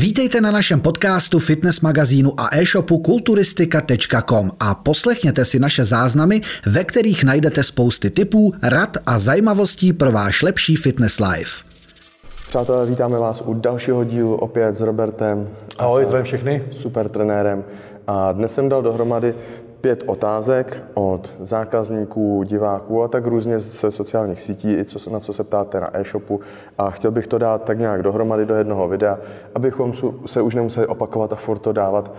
Vítejte na našem podcastu, fitness magazínu a e-shopu kulturistika.com a poslechněte si naše záznamy, ve kterých najdete spousty tipů, rad a zajímavostí pro váš lepší fitness life. Přátelé, vítáme vás u dalšího dílu opět s Robertem. Ahoj, zdravím všechny. Super trenérem. A dnes jsem dal dohromady pět otázek od zákazníků, diváků a tak různě ze sociálních sítí, i co, na co se ptáte na e-shopu. A chtěl bych to dát tak nějak dohromady do jednoho videa, abychom se už nemuseli opakovat a furt to dávat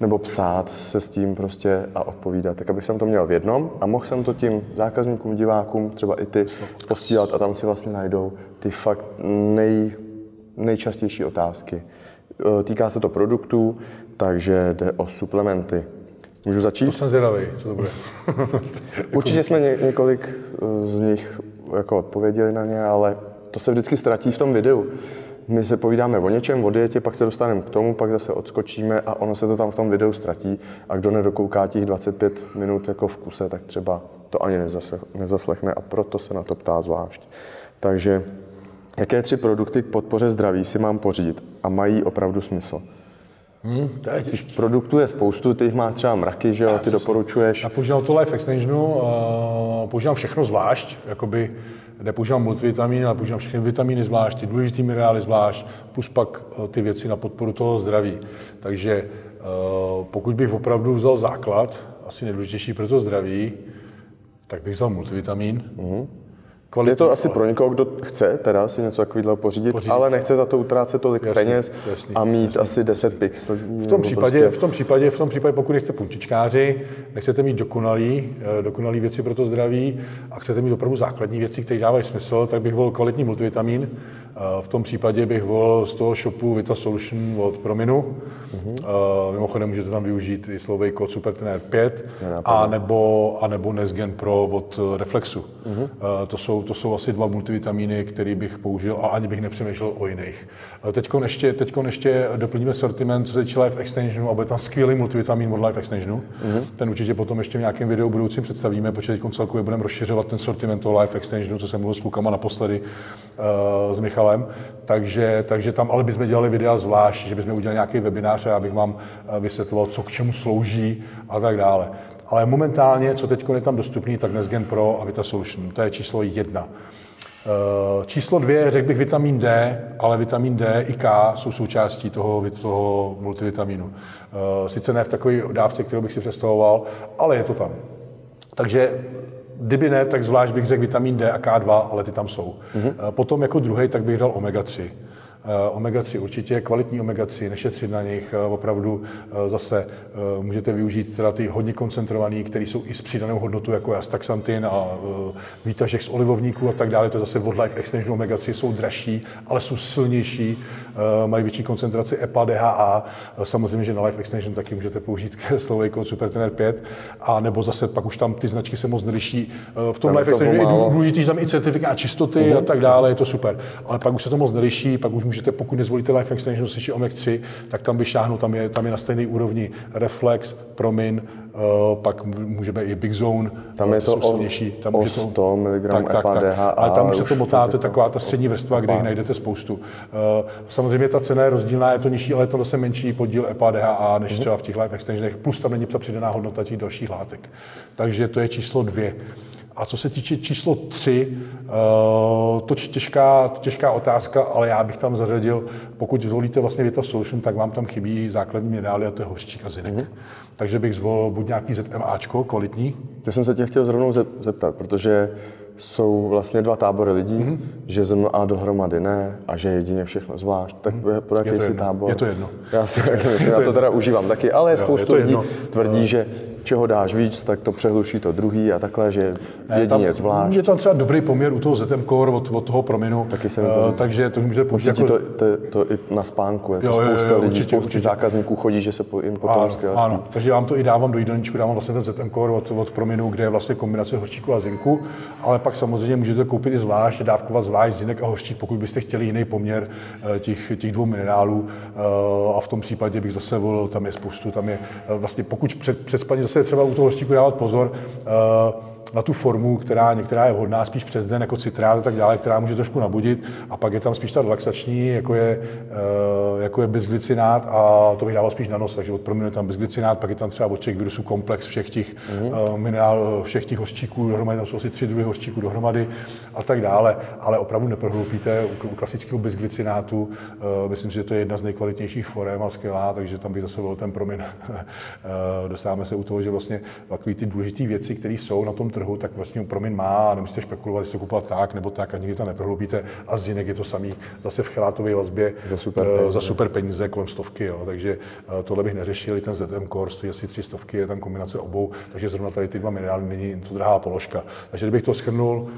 nebo psát se s tím prostě a odpovídat. Tak abych jsem to měl v jednom a mohl jsem to tím zákazníkům, divákům, třeba i ty, posílat a tam si vlastně najdou ty fakt nej, nejčastější otázky. E, týká se to produktů, takže jde o suplementy. Můžu začít? To jsem zvědavý, co to bude. Určitě jsme ně, několik eh, z nich jako odpověděli na ně, ale to se vždycky ztratí v tom videu. My se povídáme o něčem, o dietě, pak se dostaneme k tomu, pak zase odskočíme a ono se to tam v tom videu ztratí. A kdo nedokouká těch 25 minut jako v kuse, tak třeba to ani nezaslechne a proto se na to ptá zvlášť. Takže jaké tři produkty k podpoře zdraví si mám pořídit a mají opravdu smysl? Hmm, těžký. Produktů je spoustu, ty máš třeba mraky, že jo, ty doporučuješ. Já používám to Life Extensionu, uh, používám všechno zvlášť, jakoby nepoužívám multivitamin, ale používám všechny vitamíny zvlášť, ty důležité minerály zvlášť, plus pak uh, ty věci na podporu toho zdraví. Takže uh, pokud bych opravdu vzal základ, asi nejdůležitější pro to zdraví, tak bych vzal multivitamin. Uh-huh Kvalitní, je to asi pro někoho, kdo chce teda si něco takového pořídit, pořídit, ale nechce za to utrácet tolik jasný, peněz jasný, a mít jasný. asi 10 pixelů. V tom, případě, prostě... v, tom případě, v tom případě, pokud jste punčičkáři, nechcete mít dokonalý, eh, dokonalý věci pro to zdraví a chcete mít opravdu základní věci, které dávají smysl, tak bych volil kvalitní multivitamin. Eh, v tom případě bych volil z toho shopu Vita Solution od Prominu. Uh-huh. Mimochodem můžete tam využít i slovej kód SuperTener 5 a nebo, a nebo Nesgen Pro od Reflexu. Uh-huh. To jsou to jsou asi dva multivitamíny, které bych použil a ani bych nepřemýšlel o jiných. Teď ještě, teďko ještě doplníme sortiment, co se týče Life Extensionu a bude tam skvělý multivitamin od Life Extensionu. Mm-hmm. Ten určitě potom ještě v nějakém videu budoucím představíme, protože teď celkově budeme rozšiřovat ten sortiment toho Life Extensionu, co jsem mluvil s klukama naposledy uh, s Michalem. Takže, takže tam ale bychom dělali videa zvlášť, že bychom udělali nějaký webinář a já bych vám eh, vysvětloval, co k čemu slouží a tak dále. Ale momentálně, co teď je tam dostupný, tak Nesgen Pro a Vita Solution. To je číslo jedna. Eh, číslo dvě, řekl bych vitamin D, ale vitamin D i K jsou součástí toho, toho multivitamínu. Eh, sice ne v takové dávce, kterou bych si představoval, ale je to tam. Takže kdyby ne, tak zvlášť bych řekl vitamin D a K2, ale ty tam jsou. Mm-hmm. Potom jako druhý, tak bych dal omega 3. Eh, omega-3 určitě, kvalitní omega-3, nešetřit na nich, eh, opravdu eh, zase můžete využít teda ty hodně koncentrovaný, které jsou i s přidanou hodnotou, jako je astaxantin a výtažek z olivovníků a tak dále, to je zase od Life Extension omega-3, jsou dražší, ale jsou silnější, mají větší koncentraci EPA, DHA, samozřejmě, že na Life Extension taky můžete použít slovej kód SuperTener 5, a nebo zase pak už tam ty značky se moc neliší. V tom tam Life Extensionu je důležité, že tam i certifikát čistoty uh-huh. a tak dále, je to super, ale pak už se to moc neliší, pak už můžete, pokud nezvolíte Life Extension ještě Omega 3, tak tam vyšáhnu, tam je, tam je na stejné úrovni Reflex, Promin, uh, pak můžeme i Big Zone, tam je to o, tam o 100 mg tak, tak, tak, DHA, ale tam už se to motá, to je taková ta střední vrstva, kde jich najdete spoustu. Uh, samozřejmě ta cena je rozdílná, je to nižší, ale je to zase menší podíl EPA, DHA, než mhm. třeba v těch Life Extensionech, plus tam není přidaná hodnota těch dalších látek. Takže to je číslo dvě. A co se týče číslo tři, eh, to těžká, těžká otázka, ale já bych tam zařadil, pokud zvolíte vlastně Vita Solution, tak vám tam chybí základní minerály a to je hořčík a zinek. Mm-hmm. Takže bych zvolil buď nějaký ZMAčko, kvalitní. To jsem se tě chtěl zrovna zeptat, protože jsou vlastně dva tábory lidí, mm-hmm. že zem a dohromady ne a že jedině všechno zvlášť. Tak mm-hmm. pro jaký si tábor? Je to jedno. Já si taky myslím, já to teda užívám taky, ale je spoustu lidí tvrdí, že čeho dáš víc, tak to přehluší to druhý a takhle, že jedině tam, zvlášť. Je tam třeba dobrý poměr u toho ZM Core od, od toho prominu, taky jsem to, uh, takže to můžete použít jako... to, to, to, i na spánku, jako jo, spousta jo, jo, lidí, určitě, spousta určitě. zákazníků chodí, že se po, jim potom ano, ano, takže vám to i dávám do jídelníčku, dávám vlastně ten ZM Core od, od prominu, kde je vlastně kombinace hořčíku a zinku, ale pak samozřejmě můžete koupit i zvlášť, dávkovat zvlášť zinek a hořčík, pokud byste chtěli jiný poměr eh, těch, těch dvou minerálů. Eh, a v tom případě bych zase volil, tam je spoustu, tam je vlastně pokud před, před spaním zase třeba u toho hořčíku dávat pozor, na tu formu, která některá je vhodná spíš přes den, jako citrát a tak dále, která může trošku nabudit. A pak je tam spíš ta relaxační, jako je, eh, jako je bezglicinát a to bych dával spíš na nos, takže od je tam bezglicinát, pak je tam třeba od těch virusů komplex všech těch mm-hmm. minerál, všech těch hořčíků dohromady, tam jsou asi tři druhy hořčíků dohromady a tak dále, ale opravdu neprohloupíte u, u klasického bezglicinátu. Myslím si, že to je jedna z nejkvalitnějších forem a skvělá, takže tam bych zase byl ten proměn. Dostáváme se u toho, že vlastně takové ty důležité věci, které jsou na tom trhu, tak vlastně proměn má a nemusíte špekulovat, jestli to kupovat tak nebo tak a nikdy to neprohloubíte. A z jinek je to samý zase v chelátové vazbě za super eh, peníze, za super peníze kolem stovky. Jo. Takže eh, tohle bych neřešil, i ten ZM Core stojí asi tři stovky, je tam kombinace obou, takže zrovna tady ty dva minerály není to drahá položka. Takže kdybych to schrnul,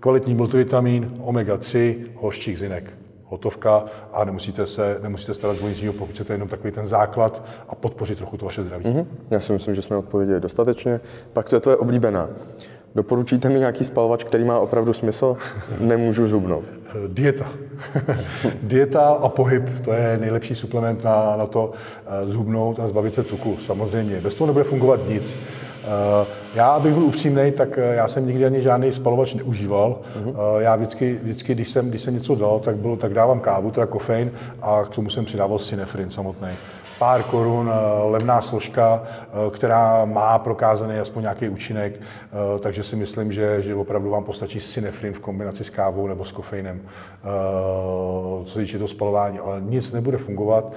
kvalitní multivitamin, omega-3, hořčík zinek hotovka a nemusíte se nemusíte starat o nic pokud chcete jenom takový ten základ a podpořit trochu to vaše zdraví. Mm-hmm. Já si myslím, že jsme odpověděli dostatečně. Pak to je tvoje oblíbená. Doporučíte mi nějaký spalovač, který má opravdu smysl? Nemůžu zhubnout. Dieta. Dieta a pohyb, to je nejlepší suplement na, na to eh, zhubnout a zbavit se tuku. Samozřejmě, bez toho nebude fungovat nic. Eh, já, abych byl upřímný, tak eh, já jsem nikdy ani žádný spalovač neužíval. Uh-huh. Já vždycky, vždycky když, jsem, když jsem něco dal, tak, bylo, tak dávám kávu, teda kofein, a k tomu jsem přidával synefrin samotný pár korun, eh, levná složka, eh, která má prokázaný aspoň nějaký účinek, eh, takže si myslím, že, že opravdu vám postačí synefrin v kombinaci s kávou nebo s kofeinem, co se týče to spalování. Ale nic nebude fungovat,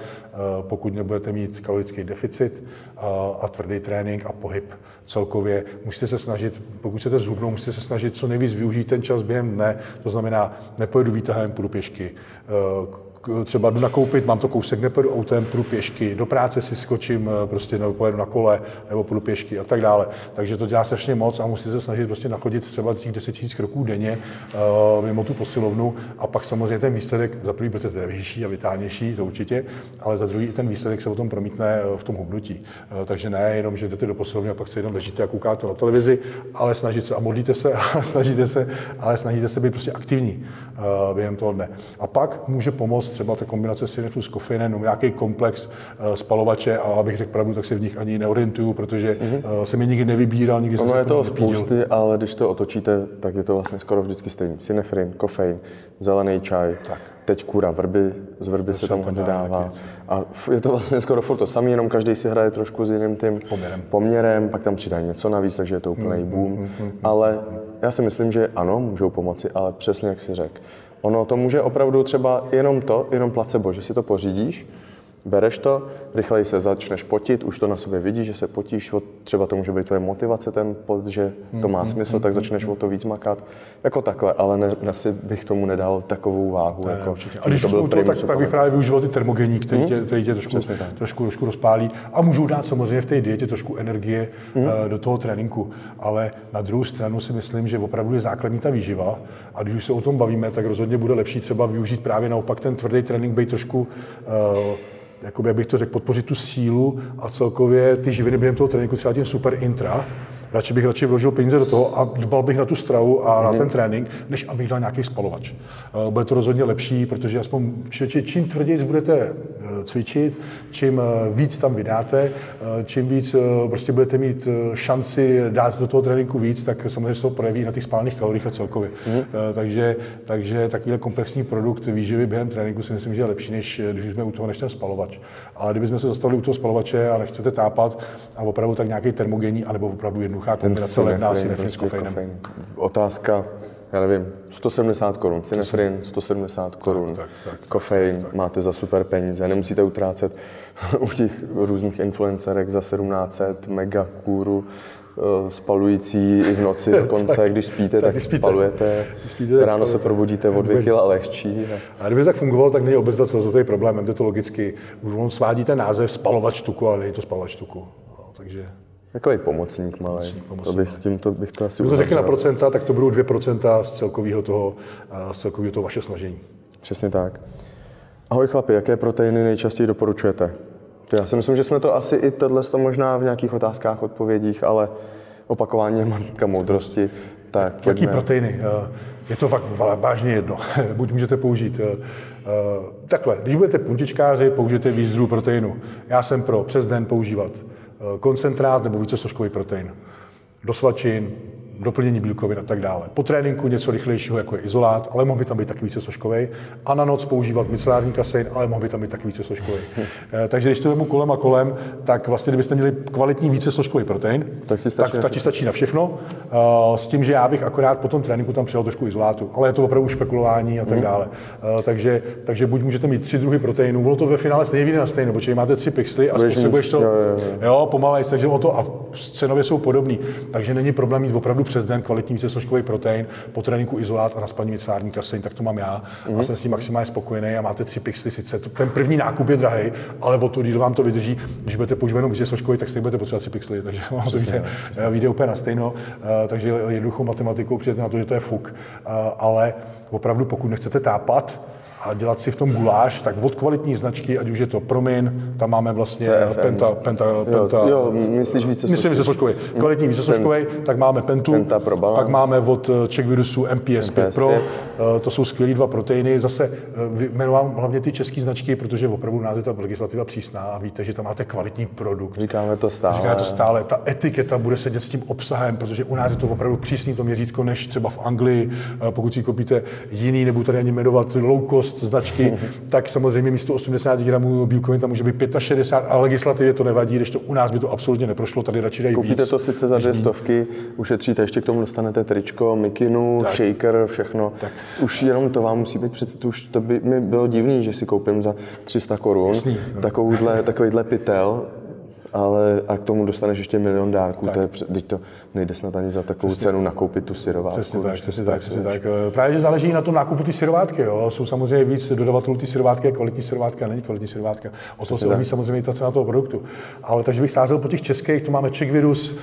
pokud nebudete mít kalorický deficit a tvrdý trénink a pohyb celkově. Musíte se snažit, pokud chcete zhubnout, musíte se snažit co nejvíc využít ten čas během dne, to znamená, nepojedu výtahem, půjdu pěšky, třeba jdu nakoupit, mám to kousek, nepojedu autem, půjdu pěšky, do práce si skočím, eh, prostě nebo pojedu na kole, nebo půjdu pěšky a tak dále. Takže to dělá strašně moc a musíte se snažit prostě nachodit třeba těch 10 000 kroků denně uh, mimo tu posilovnu a pak samozřejmě ten výsledek za prvý budete zdravější a vitálnější, to určitě, ale za druhý ten výsledek se potom promítne eh, v tom hubnutí. Takže ne jenom, že jdete do posilovny a pak se jenom ležíte a koukáte na televizi, ale snažit se a modlíte se, ale snažíte se, ale snažíte se být prostě aktivní během toho dne. A pak může pomoct třeba ta kombinace synefu s kofeinem, nebo nějaký komplex uh, spalovače a abych řekl pravdu, tak se v nich ani neorientuju, protože mm-hmm. jsem je nikdy nevybíral, nikdy ono jsem je toho spousty, ale když to otočíte, tak je to vlastně skoro vždycky stejný. Synefrin, kofein, zelený čaj, tak. teď kura vrby, z vrby to se tam hodně dává. A je to vlastně skoro furt to samé, jenom každý si hraje trošku s jiným tím poměrem. poměrem, pak tam přidají něco navíc, takže je to úplný mm, boom. Mm, mm, mm, ale já si myslím, že ano, můžou pomoci, ale přesně jak si řekl Ono to může opravdu třeba jenom to, jenom placebo, že si to pořídíš, bereš to, rychleji se začneš potit, už to na sobě vidíš, že se potíš, třeba to může být tvoje motivace, ten pot, že to má mm, smysl, tak mm, začneš o to víc makat, jako takhle, ale ne, asi bych tomu nedal takovou váhu. Ne, jako, ne, A když to byl to, tak pak bych právě využíval ty termogení, které tě, který tě trošku, trošku, trošku rozpálí. A můžou dát samozřejmě v té dietě trošku energie mm. uh, do toho tréninku, ale na druhou stranu si myslím, že opravdu je základní ta výživa. A když už se o tom bavíme, tak rozhodně bude lepší třeba využít právě naopak ten tvrdý trénink, být trošku uh, jakoby, jak bych to řekl, podpořit tu sílu a celkově ty živiny během toho tréninku, třeba tím super intra, Radši bych radši vložil peníze do toho a dbal bych na tu stravu a na mhm. ten trénink, než abych dal nějaký spalovač. Eh, bude to rozhodně lepší, protože aspoň čím tvrději budete eh, cvičit, čím eh, víc tam vydáte, čím víc prostě budete mít šanci dát do toho tréninku víc, tak samozřejmě se to projeví na těch spálných kaloriích a celkově. Mm. Takže, takže takovýhle komplexní produkt výživy během tréninku si myslím, že je lepší, než když jsme u toho, než ten spalovač. Ale kdybychom se zastavili u toho spalovače a nechcete tápat a opravdu tak nějaký termogenní, anebo opravdu jednu jednoduchá kombinace levná synefrin s kofeinem. Kofein. Otázka, já nevím, 170 korun, synefrin 170 korun, tak, tak, tak, kofein tak. máte za super peníze, nemusíte utrácet u těch různých influencerek za 1700 mega kůru, eh, spalující i v noci dokonce, tak, když spíte, tak, tak spíte, spalujete, spíte, ráno se probudíte o dvě kila lehčí. A kdyby tak fungovalo, tak není obezdat celozotý problém, je to logicky. Už on svádí ten název spalovač tuku, ale není to spalovač tuku. No, takže Takový pomocník malý. To bych, tím to bych to asi Když to na procenta, tak to budou 2% z celkového toho, z celkového toho vaše snažení. Přesně tak. Ahoj chlapi, jaké proteiny nejčastěji doporučujete? Já si myslím, že jsme to asi i tohle to možná v nějakých otázkách, odpovědích, ale opakování je matka moudrosti. Tak Jaký pojďme. proteiny? Eh, je to fakt vážně jedno. Buď můžete použít eh, eh, takhle, když budete puntičkáři, použijte víc druhů proteinu. Já jsem pro přes den používat koncentrát nebo více složkový protein. Do svačin, doplnění bílkovin a tak dále. Po tréninku něco rychlejšího, jako je izolát, ale mohl by tam být taky více složkový. A na noc používat micelární kasein, ale mohl by tam být taky více složkový. Eh, takže když to vemu kolem a kolem, tak vlastně, kdybyste měli kvalitní více složkový protein, tak, ti stačí, tak, tak ti stačí na všechno. Eh, s tím, že já bych akorát po tom tréninku tam přijal trošku izolátu, ale je to opravdu špekulování a tak hmm. dále. Eh, takže, takže buď můžete mít tři druhy proteinů, bylo to ve finále stejně vyjde na stejno, protože máte tři pixely a spotřebuješ to jo, jo, jo. jo pomalej, takže o to a cenově jsou podobný. Takže není problém mít opravdu přes den kvalitní vícesložkový protein, po tréninku izolát a na spaní vycární kasein, tak to mám já mm-hmm. a jsem s tím maximálně spokojený a máte tři pixely sice. Ten první nákup je drahý, ale o to díl vám to vydrží. Když budete používat jenom vícesložkový, tak stejně budete potřebovat tři pixely, takže vám to vyjde, vyjde úplně na stejno. Eh, takže jednoduchou matematikou přijete na to, že to je fuk. Eh, ale opravdu, pokud nechcete tápat, a dělat si v tom guláš, tak od kvalitní značky, ať už je to Promin, tam máme vlastně CFM. Penta, Penta, Penta. Jo, jo myslíš více Myslím více složkový. Kvalitní více složkový, tak máme Pentu, Penta pro balance. pak máme od eh, Czech Virusu MPS, MPS 5 Pro, 5. Eh, to jsou skvělý dva proteiny. Zase eh, jmenovám hlavně ty české značky, protože opravdu nás je ta legislativa přísná a víte, že tam máte kvalitní produkt. Říkáme to stále. Říkáme to stále. Ta etiketa bude sedět s tím obsahem, protože u nás je to opravdu přísný to měřítko, než třeba v Anglii. Pokud si koupíte jiný, nebudu tady ani jmenovat low cost značky, tak samozřejmě místo 80 gramů bílkovin tam může být 65 a legislativě to nevadí, když to u nás by to absolutně neprošlo, tady radši dají Koupíte víc. to sice za dvě stovky, ušetříte, ještě k tomu dostanete tričko, mikinu, tak. shaker, všechno. Tak. Už jenom to vám musí být přece, to už to by mi bylo divný, že si koupím za 300 korun takovýhle, takovýhle pytel, ale a k tomu dostaneš ještě milion dárků, tak. to je, teď to nejde snad ani za takovou přesně. cenu nakoupit tu syrovátku. Přesně tak, přesně tak, přesně tak. Právě, že záleží na tom nákupu ty syrovátky, jo. Jsou samozřejmě víc dodavatelů ty syrovátky, kvalitní syrovátka a není kvalitní syrovátka. O to se odvíjí samozřejmě ta cena toho produktu. Ale takže bych sázel po těch českých, to máme Czech Virus, uh,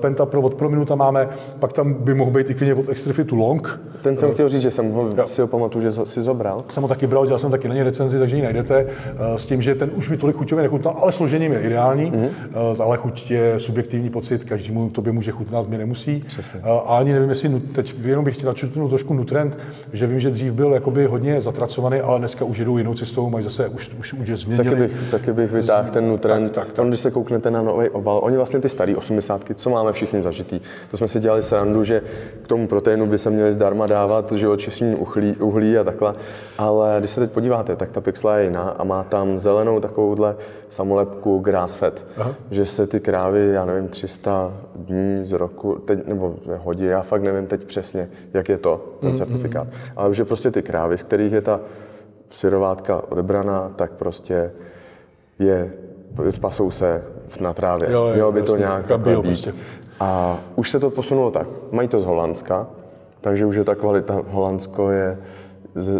Pentapro od Prominuta máme, pak tam by mohl být i klidně od Extrafitu Long. Ten jsem uh, chtěl říct, že jsem ho, jo. si ho pamatuju, že si zobral. Jsem ho taky bral, dělal jsem taky na ně recenzi, takže ji najdete. Uh, s tím, že ten už mi tolik chuťově nechutnal, ale složením je ideální. Mm-hmm. Ale chuť je subjektivní pocit, každému tobě může chutnat, mě nemusí. Přesně. A ani nevím, jestli teď jenom bych chtěl načutnout trošku nutrend, že vím, že dřív byl jakoby hodně zatracovaný, ale dneska už jedou jinou cestou, mají zase už, už, už je změnili. Taky bych, taky bych vytáhl ten nutrend. Tak, tak, tak. On, když se kouknete na nový obal, oni vlastně ty starý 80, co máme všichni zažitý, to jsme si dělali srandu, že k tomu proteinu by se měli zdarma dávat živočišní uhlí, uhlí a takhle. Ale když se teď podíváte, tak ta pixla je jiná a má tam zelenou takovouhle samolepku grass fed, Aha. že se ty krávy, já nevím, 300 dní z roku, teď, nebo hodí, já fakt nevím teď přesně, jak je to, ten mm, certifikát, mm. ale že prostě ty krávy, z kterých je ta syrovátka odebraná, tak prostě je, spasou se na trávě. Jo, jo, Mělo by to nějak takhle být. Prostě. A už se to posunulo tak. Mají to z Holandska, takže už je ta kvalita. Holandsko je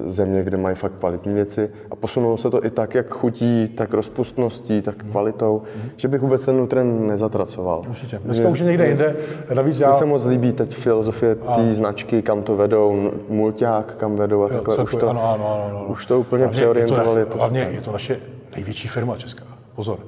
země, kde mají fakt kvalitní věci a posunulo se to i tak, jak chutí, tak rozpustností, tak mhm. kvalitou, mm. že bych vůbec ten nutrient nezatracoval. Určitě. Dneska už je někde jinde. Navíc já... Mně se moc líbí teď filozofie té značky, kam to vedou, mulťák, kam vedou a takhle. Jo, už, to, ano, ano, ano, ano. už to úplně přeorientovali. Je to, hlavně je to naše největší firma česká. Pozor.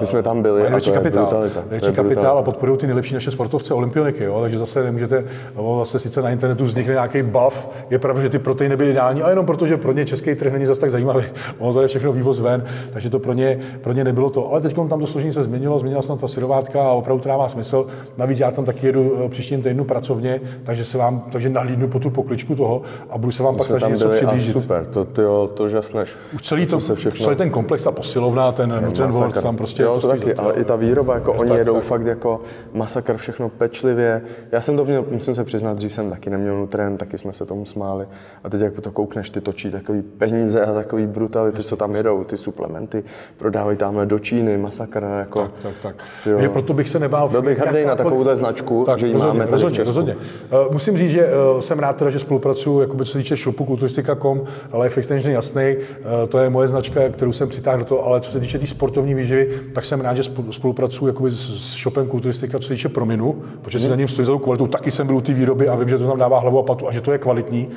My jsme tam byli je kapitál, brutalita. Největší kapitál a podporují ty nejlepší naše sportovce, olympioniky, jo? takže zase nemůžete, no, zase sice na internetu vznikne nějaký buff, je pravda, že ty proteiny byly ideální, ale jenom protože pro ně český trh není zase tak zajímavý. Ono to je všechno vývoz ven, takže to pro ně, pro ně nebylo to. Ale teď tam to složení se změnilo, změnila se tam ta syrovátka a opravdu to má smysl. Navíc já tam taky jedu eh, příštím týdnu pracovně, takže se vám, takže nahlídnu po tu pokličku toho a budu se vám My pak snažit něco přiblížit. Super, to, to, to žasneš. Už celý, to, se všechno... celý ten komplex, ta posilovna, ten Nutrient tam prostě jo, to taky, ale i ta výroba, jako oni tak, jedou tak. fakt jako masakr, všechno pečlivě. Já jsem to měl, musím se přiznat, dřív jsem taky neměl nutrient, taky jsme se tomu smáli. A teď, jak to koukneš, ty točí takový peníze a takový brutality, co tam jedou, ty suplementy, prodávají tamhle do Číny, masakr. Jako, tak, tak, tak. Jo. proto bych se nebál. Byl bych hrdý na takovouhle značku, tak, že ji rozhodně, máme tady rozhodně, v rozhodně. Uh, musím říct, že uh, jsem rád, teda, že spolupracuju, jakoby, co se týče shopu kulturistika.com, Life Extension jasný, uh, to je moje značka, kterou jsem přitáhl do toho, ale co se týče té tý sportovní výživy, tak jsem rád, že spolupracuju jakoby s shopem Kulturistika, co se týče prominu, protože si za ním stojí za kvalitou. Taky jsem byl u té výroby a vím, že to tam dává hlavu a patu a že to je kvalitní.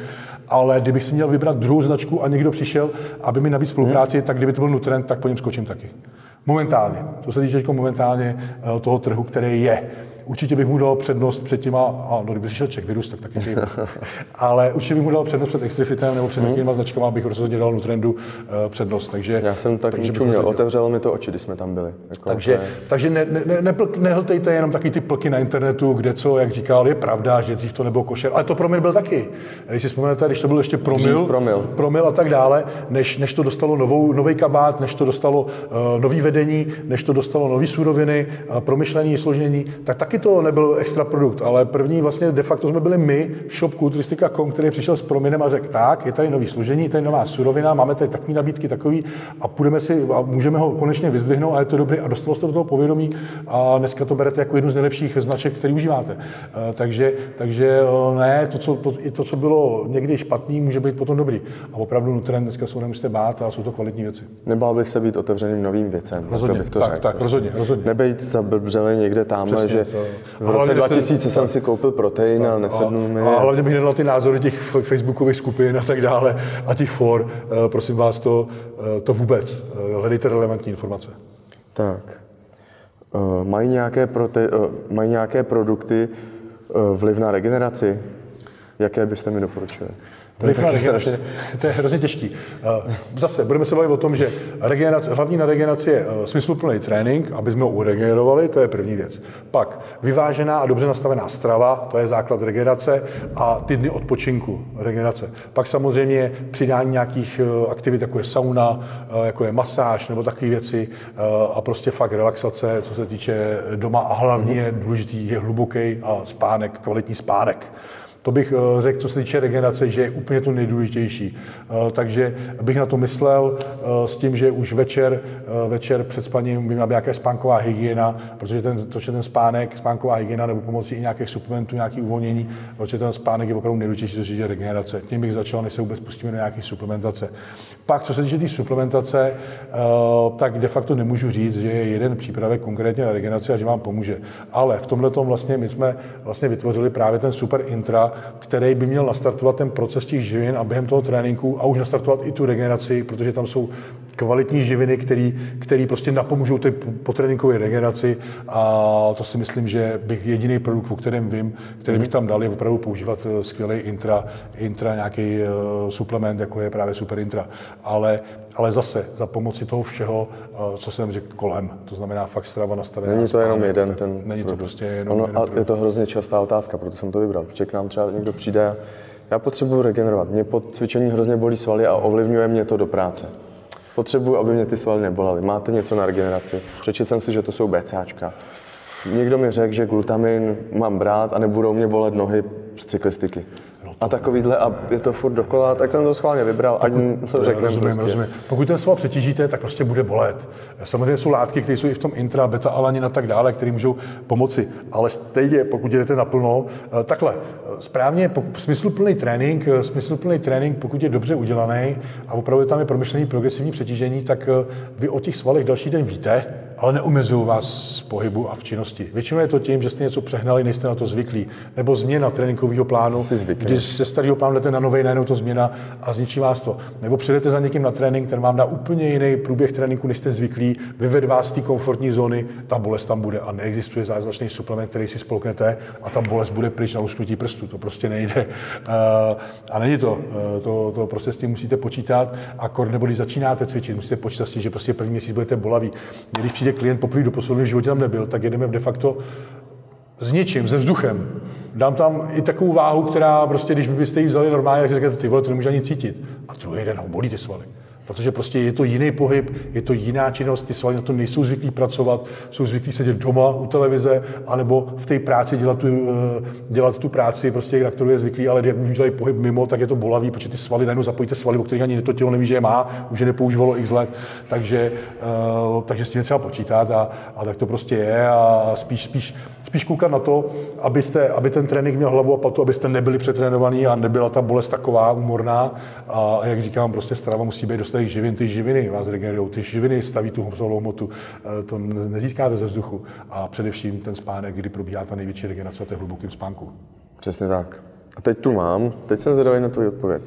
Ale kdybych si měl vybrat druhou značku a někdo přišel, aby mi nabídl spolupráci, tak kdyby to byl Nutrend, tak po něm skočím taky. Momentálně. Co se týče momentálně eh, toho trhu, který je. Určitě bych mu dal přednost před těma, a no, kdyby přišel Czech virus, tak taky tím, ale určitě bych mu dal přednost před Extrifitem nebo před nějakýma značkama, abych rozhodně dal Nutrendu uh, přednost. Takže, Já jsem tak takže rozhodně- otevřelo mi to oči, když jsme tam byli. Jako, takže, je- takže ne, ne, ne, neplk- nehltejte jenom taky ty plky na internetu, kde co, jak říkal, je pravda, že dřív to nebylo košer, ale to promil byl taky. Když si vzpomenete, když to byl ještě promil, promil. promil a tak dále, než, než to dostalo novou, nový kabát, než to dostalo uh, nový vedení, než to dostalo nový suroviny, uh, promyšlení, složení, tak taky to nebyl extra produkt, ale první vlastně de facto jsme byli my, shop kulturistika.com, který přišel s prominem a řekl, tak, je tady nový složení, je tady nová surovina, máme tady takové nabídky, takový a půjdeme si a můžeme ho konečně vyzdvihnout a je to dobrý a dostalo se to do toho povědomí a dneska to berete jako jednu z nejlepších značek, který užíváte. Eh, Takže, takže eh, ne, to co, to, i to, co bylo někdy špatný, může být potom dobrý. A opravdu Nutrien dneska se nemusíte bát a jsou to kvalitní věci. Nebál bych se být otevřeným novým věcem. Rozhodně, bych to tak, řekl. tak, rozhodně, rozhodně. Nebejt zablbřeli někde tamhle, Přesně, že to- v A roce hlavně, že se- 2000 jsem si koupil protein a nesednul mi. A hlavně bych nedal ty názory těch facebookových skupin a tak dále a těch for. Eh, Prosím vás, to, eh, to vůbec. Eh, Hledejte relevantní informace. Tak. Mají nějaké, prote, mají nějaké produkty vliv na regeneraci? Jaké byste mi doporučili? To je regeneraci, strašně... to je hrozně těžký. Eh, Zase budeme se bavit o tom, že regenerace, hlavní na regeneraci je eh, smysluplný trénink, aby jsme ho uregenerovali, to je první věc. Pak vyvážená a dobře nastavená strava, to je základ regenerace a ty dny odpočinku, regenerace. Pak samozřejmě přidání nějakých eh, aktivit, jako je sauna, jako je masáž nebo takové věci a prostě fakt relaxace, co se týče doma a hlavně je důležitý je hluboký a spánek, kvalitní spánek. To bych eh, řekl, co se týče regenerace, že je úplně to nejdůležitější. Eh, Takže bych na to myslel eh, s tím, že už večer, večer před spaním by měla být nějaká spánková hygiena, protože ten, to, že ten spánek, spánková hygiena nebo pomocí i nějakých suplementů, nějaký uvolnění, protože ten spánek je opravdu nejdůležitější, co se týče regenerace. Tím bych začal, než se vůbec pustíme do nějaké suplementace. Pak, co se týče té suplementace, eh, tak de facto nemůžu říct, že je jeden přípravek konkrétně na regeneraci a že vám pomůže. Ale v tomhle vlastně my jsme vlastně vytvořili právě ten super intra, který by měl nastartovat ten proces těch živin a během toho tréninku a už nastartovat i tu regeneraci, protože tam jsou kvalitní živiny, který prostě napomůžou té potréninkové regeneraci a to si myslím, že bych jediný produkt, o kterém vím, který bych tam dal, je opravdu používat eh, skvělý intra, intra nějaký uh, suplement, jako je právě super intra. Ale, ale zase za pomoci toho všeho, uh, co jsem řekl kolem, to znamená fakt strava nastavená. Není to jenom jeden ten Není to prostě jenom ono, jeden A produkt. je to hrozně častá otázka, proto jsem to vybral. Protože k nám třeba někdo přijde a já potřebuji regenerovat. Mě po cvičení hrozně bolí svaly a ovlivňuje mě to do práce. Potřebuji, aby mě ty svaly nebolaly. Máte něco na regeneraci? Přečetl jsem si, že to jsou BCAčka. Někdo mi řekl, že glutamin mám brát a nebudou mě bolet nohy z cyklistiky. A takovýhle, a je to furt dokola, tak jsem to schválně vybral, ať to řekneme rozumím, prostě. rozumím. Pokud ten sval přetížíte, tak prostě bude bolet. Samozřejmě jsou látky, které jsou i v tom intra, beta alanin a tak dále, které můžou pomoci. Ale stejně, pokud jdete naplno, eh, takhle, správně, smysluplný trénink, eh, smysluplný trénink, pokud je dobře udělaný a opravdu tam je promyšlený progresivní přetížení, tak eh, vy o těch svalech další den víte, ale neumezují vás z pohybu a v činnosti. Většinou je to tím, že jste něco přehnali, nejste na to zvyklí, nebo změna tréninkového plánu, Jsi zvyklý. kdy ze starého plánu jdete na nový, najednou to změna a zničí vás to. Nebo přijdete za někým na trénink, ten vám dá úplně jiný průběh tréninku, než jste zvyklí, vyvede vás z té komfortní zóny, ta bolest tam bude a neexistuje zázračný suplement, který si spolknete a ta bolest bude pryč na usknutí prstu. To prostě nejde. Eh, A není to. Eh, To, to prostě s tím musíte počítat a nebo když začínáte cvičit, musíte počítat s tím, že prostě první měsíc budete bolaví. Když přijde klient poprvé do posledního životě tam nebyl, tak jedeme de facto s něčím, se vzduchem. Dám tam i takovou váhu, která prostě, když byste ji vzali normálně, tak si řeknete, ty vole, to nemůže ani cítit. A druhý den ho bolí ty svaly. Protože prostě je to jiný pohyb, je to jiná činnost, ty svaly na to nejsou zvyklí pracovat, jsou zvyklí sedět doma u televize, anebo v té práci dělat tu, eh, dělat tu práci, prostě, na kterou je zvyklý, ale jak už dělají pohyb mimo, tak je to bolavý, protože ty svaly najednou zapojíte svaly, o kterých ani to tělo neví, že je má, už je nepoužívalo x let, takže, eh, takže s tím je třeba počítat a, a tak to prostě je a spíš, spíš spíš koukat na to, abyste, aby ten trénink měl hlavu a patu, abyste nebyli přetrénovaní a nebyla ta bolest taková úmorná. A jak říkám, prostě strava musí být dostatek živin. Ty živiny vás regenerují, ty živiny staví tu hmotnou hmotu. Eh, To ne- nezískáte ze vzduchu. A především ten spánek, kdy probíhá ta největší regenerace, to je v hlubokém spánku. Přesně tak. A teď tu mám, teď jsem zvědavý na tvůj odpověď.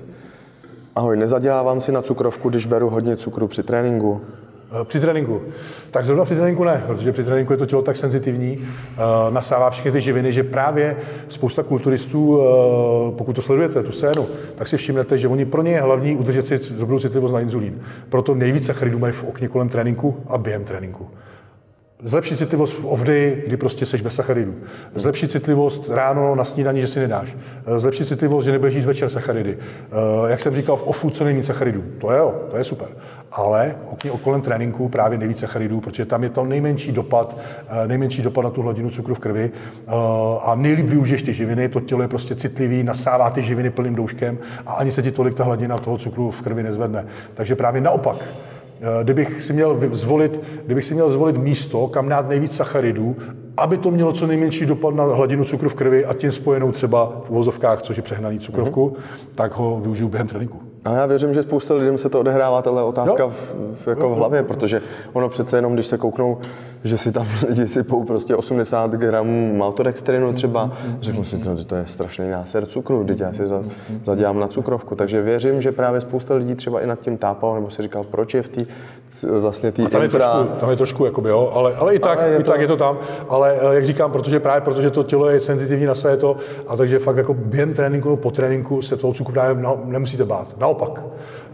Ahoj, nezadělávám si na cukrovku, když beru hodně cukru při tréninku. Eh, při tréninku. Tak zrovna při tréninku ne, protože při tréninku je to tělo tak senzitivní, eh, nasává všechny ty živiny, že právě spousta kulturistů, eh, pokud to sledujete, tu scénu, tak si všimnete, že oni pro ně je hlavní udržet si dobrou citlivost na inzulín. Proto nejvíce sacharidů mají v okně kolem tréninku a během tréninku. Zlepšit citlivost v off day, kdy prostě seš bez sacharidů. Zlepšit citlivost ráno na snídaní, že si nedáš. Zlepšit citlivost, že nebudeš jíst večer sacharidy. Jak jsem říkal, v ofu co nejméně sacharidů. To je jo, to je super ale okolem tréninku právě nejvíce sacharidů, protože tam je to nejmenší dopad, eh, nejmenší dopad na tu hladinu cukru v krvi eh, a nejlíp využiješ ty živiny, to tělo je prostě citlivý, nasává ty živiny plným douškem a ani se ti tolik ta hladina toho cukru v krvi nezvedne. Takže právě naopak, eh, kdybych si měl zvolit, kdybych si měl zvolit místo, kam dát nejvíc sacharidů, aby to mělo co nejmenší dopad na hladinu cukru v krvi a tím spojenou třeba v uvozovkách, což je přehnaný cukrovku, mm-hmm. tak ho využiju během tréninku. A já věřím, že spousta lidem se to odehrává, tahle otázka v, v, jako v hlavě, protože ono přece jenom, když se kouknou, že si tam lidi sypou prostě 80 gramů maltodextrinu třeba, řeknu si, to, že to je strašný náser cukru, teď já si za, zadělám na cukrovku. Takže věřím, že právě spousta lidí třeba i nad tím tápalo, nebo si říkal, proč je v té vlastně tý tam, je trošku, tam je trošku, jakoby, jo, ale, ale i tak, ale je, i to... tak je to tam. Ale eh, jak říkám, protože právě protože to tělo je senzitivní na to, a takže fakt jako během tréninku, po tréninku se toho cukru právě nemusíte bát. Naopak.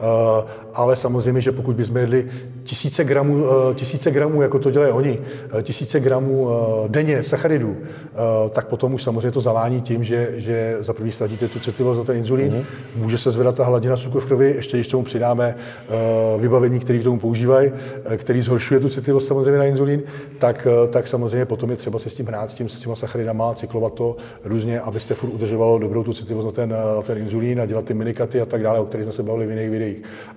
Eh, ale samozřejmě, že pokud bychom jedli tisíce gramů, eh, tisíce gramů, jako to dělají oni, eh, tisíce gramů denně sacharidů, tak potom už samozřejmě to zavání tím, že, že za prvý ztratíte tu citlivost za ten inzulín, mm-hmm. může se zvedat ta hladina cukru v krvi, ještě když tomu přidáme vybavení, který k tomu používají, který zhoršuje tu citlivost samozřejmě na inzulín, tak, tak samozřejmě potom je třeba se s tím hrát, s, tím, s těma sacharidama, cyklovat to různě, abyste furt udržovalo dobrou tu citlivost na ten, na ten inzulín a dělat ty minikaty a tak dále, o kterých jsme se bavili v jiných videích.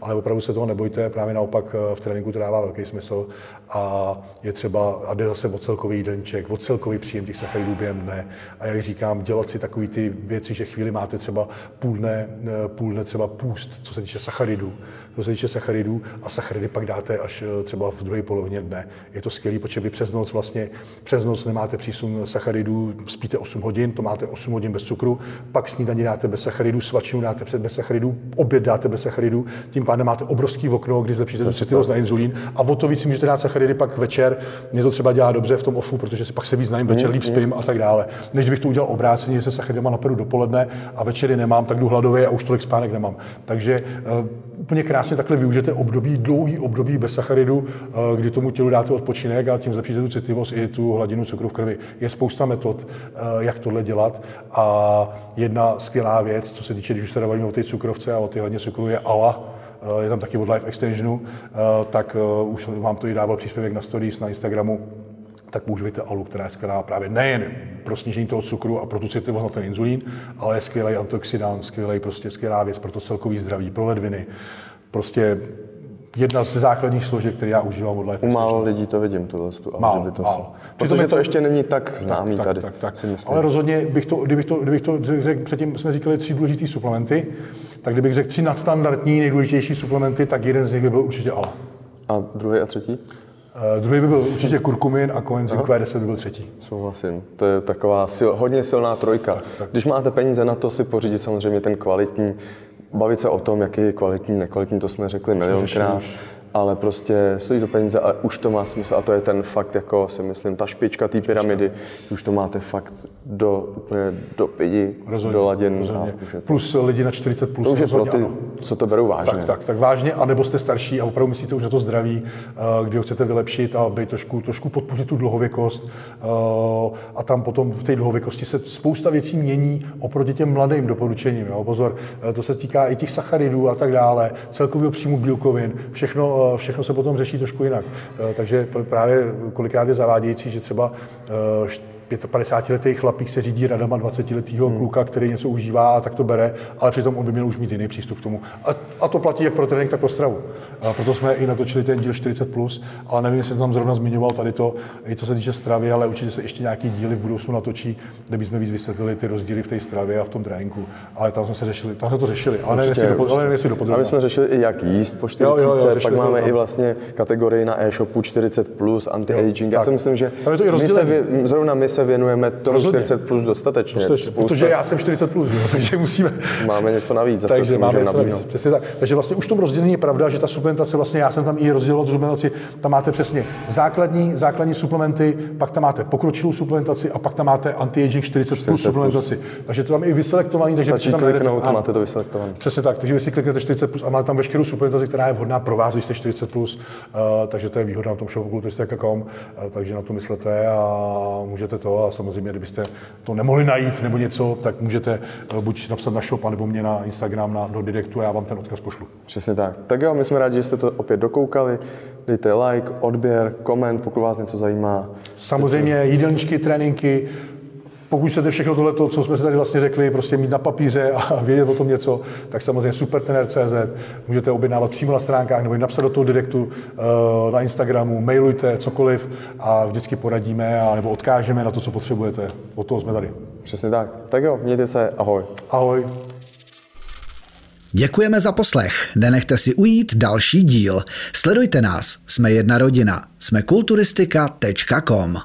Ale opravdu se toho nebojte, právě naopak eh, v tréninku to dává velký smysl a je třeba, a jde zase o celkový jídelníček, o celkový příjem těch sacharidů během dne. A jak říkám, dělat si takové ty věci, že chvíli máte třeba půl dne, eh, půl dne třeba půst, co se týče sacharidů, co se týče sacharidů a sacharidy pak dáte až eh, třeba v druhé polovině dne. Je to skvělé, protože vy přes noc vlastně, přes noc nemáte přísun sacharidů, spíte 8 hodin, to máte 8 hodin bez cukru, pak snídaní dáte bez sacharidů, svačinu dáte před bez sacharidů, oběd dáte bez sacharidů, tím pádem máte obrovský okno, kdy zlepšíte citlivost na inzulín a o to víc můžete dát sacharidy pak večer. Mě to třeba dělá dobře v tom ofu, protože si pak se víc najím večer, líp spím a tak dále. Než bych to udělal obráceně, že se sacharidama naperu dopoledne a večery nemám, tak jdu hladově a už tolik spánek nemám. Takže uh, úplně krásně takhle využijete období, dlouhý období bez sacharidu, uh, kdy tomu tělu dáte odpočinek a tím zlepšíte tu citlivost i tu hladinu cukru v krvi. Je spousta metod, uh, jak tohle dělat a jedna skvělá věc, co se týče, když už teda bavíme o té cukrovce a o té hladně cukru, je ALA, Eh, je tam taky od Life Extensionu, eh, tak eh, už vám to i dával příspěvek na stories na Instagramu, tak použijte alu, která je skvělá právě nejen pro snížení toho cukru a pro tu citlivost na ten inzulín, ale je skvělý antioxidant, skvělý, prostě skvělá věc pro to celkový zdraví, pro ledviny. Prostě jedna z základních složek, které já užívám od Life U málo lidí to vidím, tohle tu málo, to málo. Protože to, to ještě není tak známý tak, tady, tak, tak, si myslím. Ale rozhodně, bych to, kdybych to, kdybych to řekl, předtím jsme říkali tři důležité suplementy, tak kdybych řekl tři nadstandardní nejdůležitější suplementy, tak jeden z nich by byl určitě ALA. A druhý a třetí? Uh, druhý by byl určitě kurkumin a coenzym Q10 by byl třetí. Souhlasím. To je taková sil, hodně silná trojka. Tak, tak. Když máte peníze na to si pořídit samozřejmě ten kvalitní, bavit se o tom, jaký je kvalitní, nekvalitní, to jsme řekli milionkrát ale prostě stojí to peníze a už to má smysl a to je ten fakt, jako si myslím, ta špička té pyramidy, už to máte fakt do, úplně do pidi, rozhodně, do ladin. Rozhodně. A už je to, plus lidi na 40 plus. To už je pro ty, ano. co to berou vážně. Tak, tak, tak vážně, anebo jste starší a opravdu myslíte už na to zdraví, eh, kdy ho chcete vylepšit a být trošku, trošku podpořit tu dlouhověkost. Eh, a tam potom v té dlouhověkosti se spousta věcí mění oproti těm mladým doporučením. Jo. Pozor, eh, to se týká i těch sacharidů a tak dále, celkového příjmu bílkovin, všechno všechno se potom řeší trošku jinak. Eh, takže právě kolikrát je zavádějící, že třeba eh, 55-letý chlapík se řídí radama 20-letého hmm. kluka, který něco užívá a tak to bere, ale přitom on by měl už mít jiný přístup k tomu. A, a to platí jak pro trénink, tak pro stravu. A proto jsme i natočili ten díl 40+, plus, ale nevím, jestli jsem tam zrovna zmiňoval tady to, i co se týče stravy, ale určitě se ještě nějaký díly v budoucnu natočí, kde bychom víc vysvětlili ty rozdíly v té stravě a v tom tréninku. Ale tam jsme se řešili, tam jsme to řešili, ale nevím, jestli, do, ale nevím, jestli do A my jsme řešili i jak jíst po 40, jo, jo, jo, pak máme i vlastně kategorii na e-shopu 40+, plus, anti-aging. Já si myslím, že my se, zrovna my se se věnujeme tomu Rozhodně. 40 plus dostatečně. Spousta... Protože já jsem 40 plus, jo, takže musíme... Máme něco navíc, zase takže máme můžeme něco navíc. Přesně tak. Takže vlastně už v tom rozdělení je pravda, že ta suplementace, vlastně já jsem tam i rozděloval tu suplementaci, tam máte přesně základní, základní suplementy, pak tam máte pokročilou suplementaci a pak tam máte anti-aging 40, 40 plus 40 plus. suplementaci. Takže to tam je i vyselektovaný, takže Stačí tam kliknout a máte to vyselektované. Přesně tak, takže vy si kliknete 40 plus a máte tam veškerou suplementaci, která je vhodná pro vás, když jste 40 plus, uh, takže to je výhoda na tom shopu uh, takže na to myslete a můžete to a samozřejmě, kdybyste to nemohli najít nebo něco, tak můžete uh, buď napsat na shop, nebo mě na Instagram na, do direktu a já vám ten odkaz pošlu. Přesně tak. Tak jo, my jsme rádi, že jste to opět dokoukali. Dejte like, odběr, koment, pokud vás něco zajímá. Samozřejmě jídelníčky, tréninky, pokud chcete všechno tohle, co jsme si tady vlastně řekli, prostě mít na papíře a vědět o tom něco, tak samozřejmě supertener.cz můžete objednávat přímo na stránkách nebo napsat do toho direktu eh, na Instagramu, mailujte cokoliv a vždycky poradíme a nebo odkážeme na to, co potřebujete. O toho jsme tady. Přesně tak. Tak jo, mějte se, ahoj. Ahoj. Děkujeme za poslech. Nenechte si ujít další díl. Sledujte nás. Jsme jedna rodina. Jsme kulturistika.com.